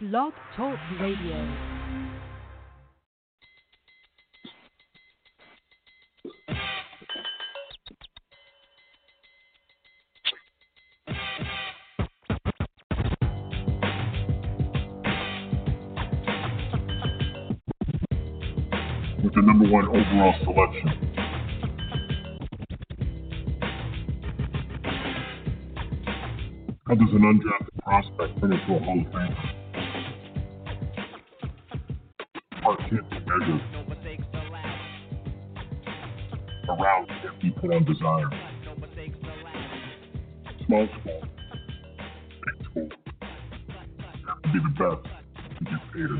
Blog Talk Radio. with the number one overall selection. How does an undrafted prospect turn into a Hall of Famer? Kids around desire. Small school, big school. You have to be the best to get paid.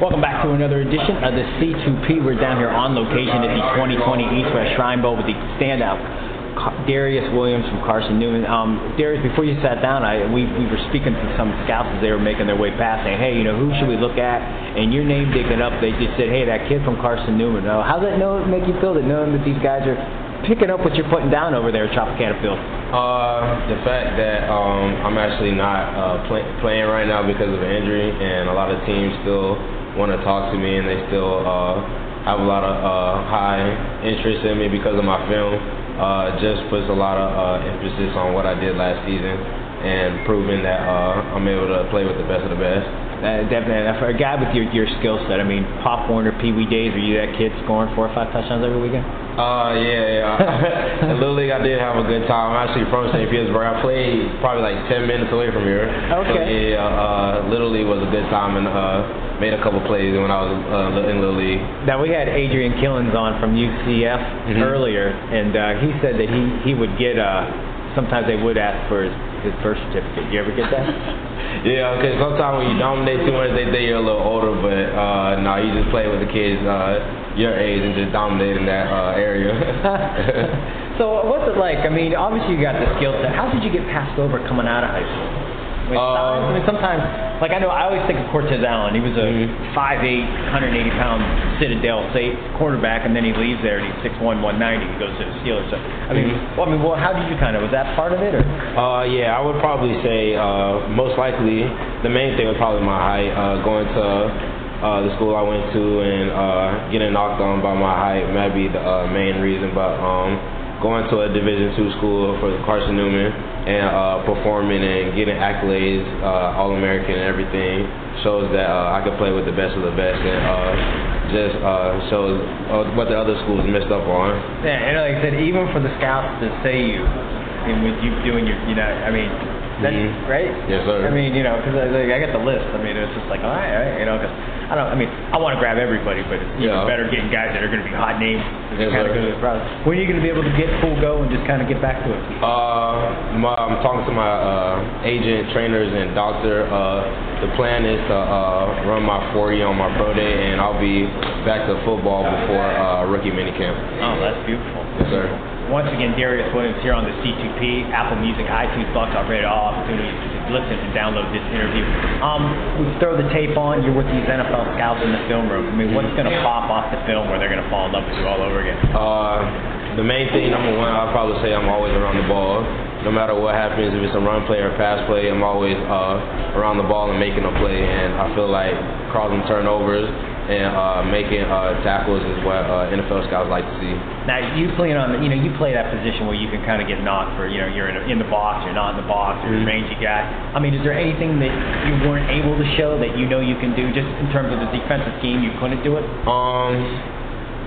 Welcome back to another edition of the C2P. We're down here on location at the 2020 East West Shrine Bowl with the standout Darius Williams from Carson Newman. Um, Darius, before you sat down, I, we, we were speaking to some scouts as they were making their way past, saying, hey, you know, who should we look at? And your name digging up, they just said, hey, that kid from Carson Newman. Uh, does that know, make you feel that knowing that these guys are picking up what you're putting down over there at Tropicana Field? Uh, the fact that um, I'm actually not uh, play, playing right now because of an injury, and a lot of teams still want to talk to me, and they still uh, have a lot of uh, high interest in me because of my film. Uh, just puts a lot of uh, emphasis on what I did last season and proving that uh, I'm able to play with the best of the best. Uh, definitely. For a guy with your, your skill set, I mean, Pop Warner, Pee Wee days, were you that kid scoring four or five touchdowns every weekend? Uh, yeah, yeah. In Little League, I did have a good time. I'm actually from St. Petersburg. I played probably like 10 minutes away from here. Okay. So, yeah, uh, Little League was a good time and uh, made a couple plays when I was uh, in Little League. Now we had Adrian Killins on from UCF Mhm. earlier, and uh, he said that he he would get uh sometimes they would ask for his, his birth certificate. You ever get that? Yeah, because sometimes when you dominate too much, they think you're a little older, but uh, no, you just play with the kids uh, your age and just dominate in that uh, area. so what's it like? I mean, obviously you got the skill set. How did you get passed over coming out of high school? I mean, Uh, sometimes, I mean, sometimes, like I know, I always think of Cortez Allen. He was a Mhm. 5'8", 180 pound Citadel State quarterback, and then he leaves there and he's 6'1", 190. He goes to the Steelers. So, I mean, Mhm. well, I mean, well, how did you kind of was that part of it, or? Uh, yeah, I would probably say uh, most likely the main thing was probably my height. Uh, going to uh, the school I went to and uh, getting knocked on by my height might be the uh, main reason. But um, going to a Division two school for Carson Newman and uh, performing and getting accolades, uh, All American and everything shows that uh, I could play with the best of the best and uh, just uh, shows uh, what the other schools missed up on. Yeah, and like I said, even for the scouts to say you, and with you doing your, you know, I mean, that's Mhm. right. Yes, sir. I mean, you know, because I, like, I got the list. I mean, it's just like, all right, all right, you know, because I don't. I mean, I want to grab everybody, but it's Yeah. better getting guys that are going to be hot names. Yes, kind of go to the process. When are you going to be able to get full go and just kind of get back to it? Uh, my, I'm talking to my uh, agent, trainers, and doctor. Uh, the plan is to uh, run my 40 on my pro day, and I'll be back to football before uh, rookie minicamp. Oh, that's beautiful. Yes, sir. Once again, Darius Williams here on the C2P, Apple Music, iTunes, Talk Radio, all opportunities to listen and download this interview. Um, we throw the tape on, you're with these NFL scouts in the film room. I mean, what's going to pop off the film where they're going to fall in love with you all over again? Uh, the main thing, number one, I'll probably say I'm always around the ball. No matter what happens, if it's a run play or a pass play, I'm always uh, around the ball and making a play. And I feel like causing turnovers and uh, making uh, tackles is what uh, NFL scouts like to see. Now, you playing on, you know, you play that position where you can kind of get knocked for, you know, you're in, a, in the box, you're not in the box, you're a Mhm. rangy guy. I mean, is there anything that you weren't able to show that you know you can do, just in terms of the defensive scheme, you couldn't do it? Um,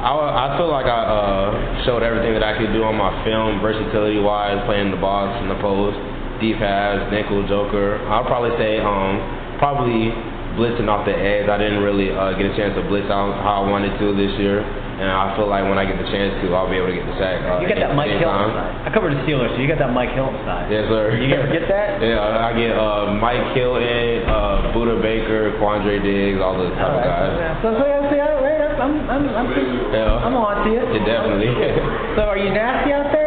I, I feel like I uh, showed everything that I could do on my film, versatility wise, playing the box and the post, deep halves, nickel, joker. I'll probably say um, probably blitzing off the edge. I didn't really uh, get a chance to blitz out how I wanted to this year, and I feel like when I get the chance to, I'll be able to get the sack. Uh, You got that Mike. Hilton side. I covered the Steelers, so you got that Mike Hilton side. Yes, sir. You ever get that? yeah, I get uh, Mike Hilton, uh, Budda Baker, Quandre Diggs, all those type All of right. guys. So, so, yeah, see, I- right, I'm, I'm, I'm, Yeah. I'm on to you. Yeah, definitely. So, are you nasty out there?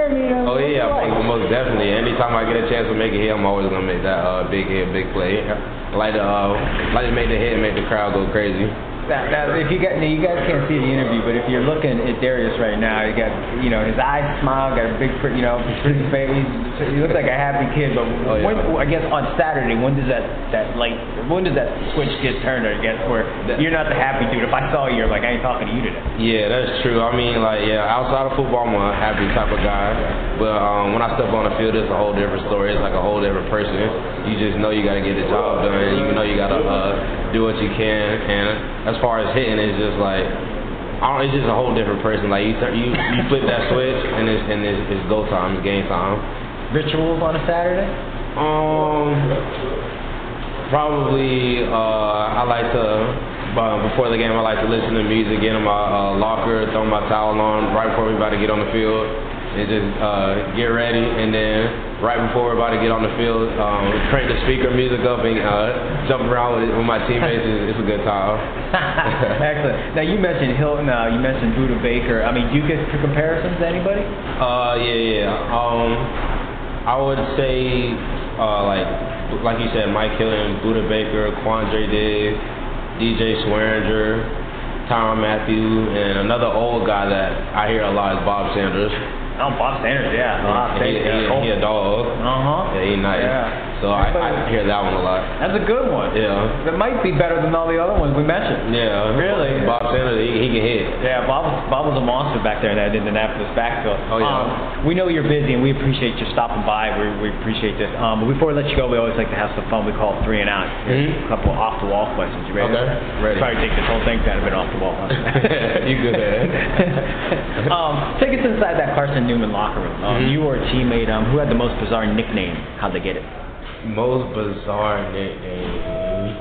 Oh yeah, most, definitely. Anytime I get a chance to make a hit, I'm always gonna make that uh, big hit, big play. Like to uh, like to make the hit and make the crowd go crazy. Now, if you got, you guys can't see the interview, but if you're looking at Darius right now, you got, you know, his eyes smile, got a big, you know, pretty face. He looks like a happy kid. But Oh, yeah. when, I guess on Saturday, when does that that light, when does that switch get turned? I guess where you're not the happy dude. If I saw you, you're like, I ain't talking to you today. Yeah, that's true. I mean, like, yeah, outside of football, I'm a happy type of guy. But um, when I step on the field, it's a whole different story. It's like a whole different person. You just know you got to get the job done. You know you got to uh, do what you can. And as far as hitting, it's just like, I don't, it's just a whole different person. Like you, you, you flip that switch, and it's and it's, it's go time, it's game time. Rituals on a Saturday? Um, probably uh, I like to uh, before the game. I like to listen to music, get in my uh, locker, throw my towel on right before we about to get on the field, and just uh, get ready. And then right before we're about to get on the field, um, crank the speaker music up and uh, jump around with, with my teammates. It's, it's a good time. Excellent. Now you mentioned Hilton. Uh, you mentioned Budda Baker. I mean, do you get comparisons to anybody? Uh, yeah, yeah. Um, I would say, uh, like, like you said, Mike Hilton, Budda Baker, Quandre Diggs, DJ Swearinger, Tyrann Mathieu, and another old guy that I hear a lot is Bob Sanders. Oh, Bob Sanders. Yeah. Uh, he, he, he a dog. Uh huh. Yeah, he nice. Yeah. So I, I hear that one a lot. That's a good one. Yeah. That might be better than all the other ones we mentioned. Yeah. Really? Bob Sanders, he, he can hit. Yeah, Bob, was- Bob was a monster back there in that Indianapolis backfield. Oh, yeah. Um, we know you're busy, and we appreciate you stopping by. We, we appreciate this. Um, but before we let you go, we always like to have some fun. We call it three and out. Mhm. A couple off the wall questions. You ready? Okay, ready. Probably take this whole thing down a bit off the wall. huh? You good at it. um, take us inside that Carson Newman locker room. Um, Mhm. You were a teammate um, who had the most bizarre nickname? How'd they get it? Most bizarre nickname.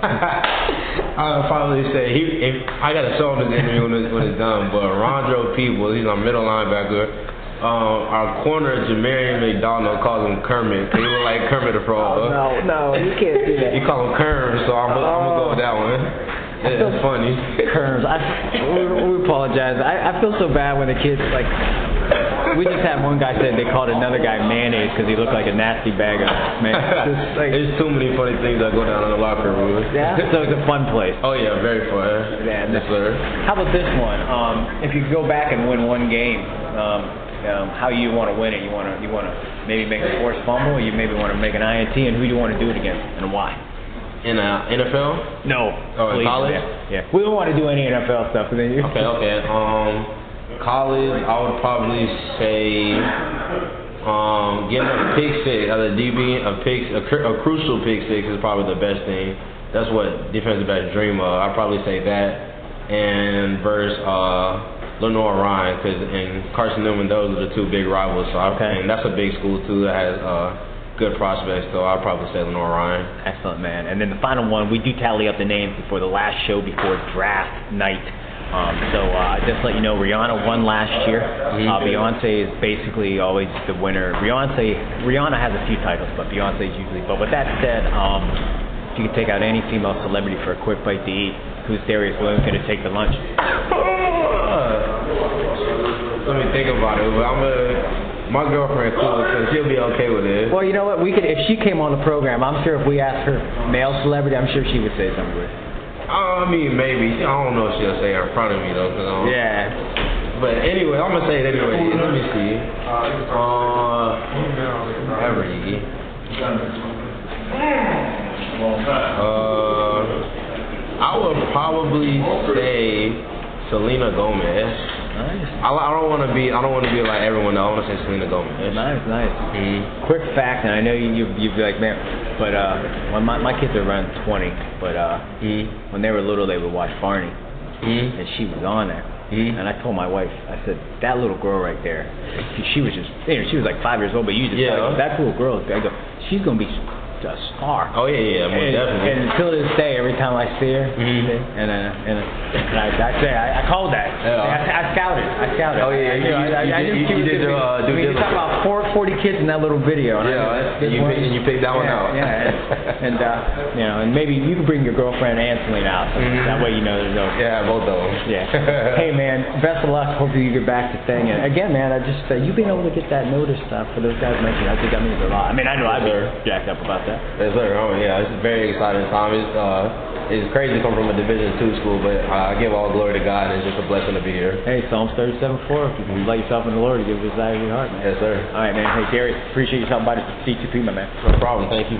I'll probably say he. If, I gotta show him this interview when it's, when it's done. But Rondro Peoples, he's our middle linebacker. Um, our corner Jamarian McDonald calls him Kermit. He look like Kermit the Frog. Oh, no, you can't do that. He call him Kerm, so I'm, I'm gonna go with that one. Yeah, it's funny. Kerms. I, we, we apologize. I, I feel so bad when the kids like. We just had one guy said they called another guy mayonnaise because he looked like a nasty bag of man. Just like, There's too many funny things that go down in the locker room. yeah. So it's a fun place. Oh yeah, very fun. Yeah, yes, sir. How about this one? Um, if you go back and win one game, um, um, how you want to win it? You want to you want to maybe make a forced fumble, or you maybe want to make an INT, and who do you want to do it against, and why? In uh, NFL? No. Oh, in college? Yeah. yeah. We don't want to do any NFL stuff. then you. Okay, okay. Um, college, I would probably say um, getting a pick six as a DB, a pick, a, a crucial pick six is probably the best thing. That's what defensive backs dream of. I'd probably say that, and versus uh, Lenoir-Rhyne, because and Carson Newman, those are the two big rivals. So I, Okay. and that's a big school too that has uh, good prospects. So I'd probably say Lenoir-Rhyne. Excellent, man. And then the final one, we do tally up the names before the last show before draft night. Um, so uh, just let you know, Rihanna won last year. Mhm. Uh, Beyonce is basically always the winner. Beyonce, Rihanna has a few titles, but Beyonce is usually. But with that said, um, if you could take out any female celebrity for a quick bite to eat, who's Darius Williams going to take the lunch? Let me think about it. But I'm gonna, my girlfriend cool, so she'll be okay with it. Well, you know what? We could, if she came on the program, I'm sure if we asked her male celebrity, I'm sure she would say something. I mean, maybe. I don't know if she'll say it in front of me though, 'cause I don't. Yeah. But anyway, I'm gonna say it anyway. Let me see. Uh, Every. Uh, I would probably say Selena Gomez. Nice. I, I don't want to be. I don't want to be like everyone. else. I want to say Selena Gomez. Nice, nice. Mhm. Quick fact, and I know you, you you'd be like, man, but uh, when my my kids are around 20, but uh, Mhm. when they were little, they would watch Barney, Mhm. and she was on there. Mhm. And I told my wife, I said, that little girl right there, she, she was just, you know, she was like five years old, but you just, Yeah. like, that little girl, I go, she's gonna be a star. Oh yeah, yeah, most and, definitely. and until this day, every time I see her, Mhm. and uh, and, uh, and I, I say I, I called that. Yeah. I, I scouted. I scouted. Oh, yeah, I, you- I, you I knew you- you did gonna uh, 40 kids in that little video. And I that's good you, pick- and you picked that one out. Yeah, and, and uh, you know, and maybe you can bring your girlfriend and out. So Mhm. That way you know there's no. Yeah, both of them. Yeah. hey man, best of luck. Hope you get back to thing. And again, man, I just uh, you being able to get that notice stuff for those guys mentioned, I think that means a lot. I mean, I know I'd be jacked up about that. Yes, sir. Oh, yeah, it's a very exciting time. It's, uh, it's crazy to come from a Division two school, but uh, I give all glory to God. It's just a blessing to be here. Hey, Psalms 37:4. If you can light yourself in the Lord, give desire you of your heart, man. Yes, sir. All right, man. Hey, Darius, appreciate you stopping by to see 2 my man. No problem. Thank you.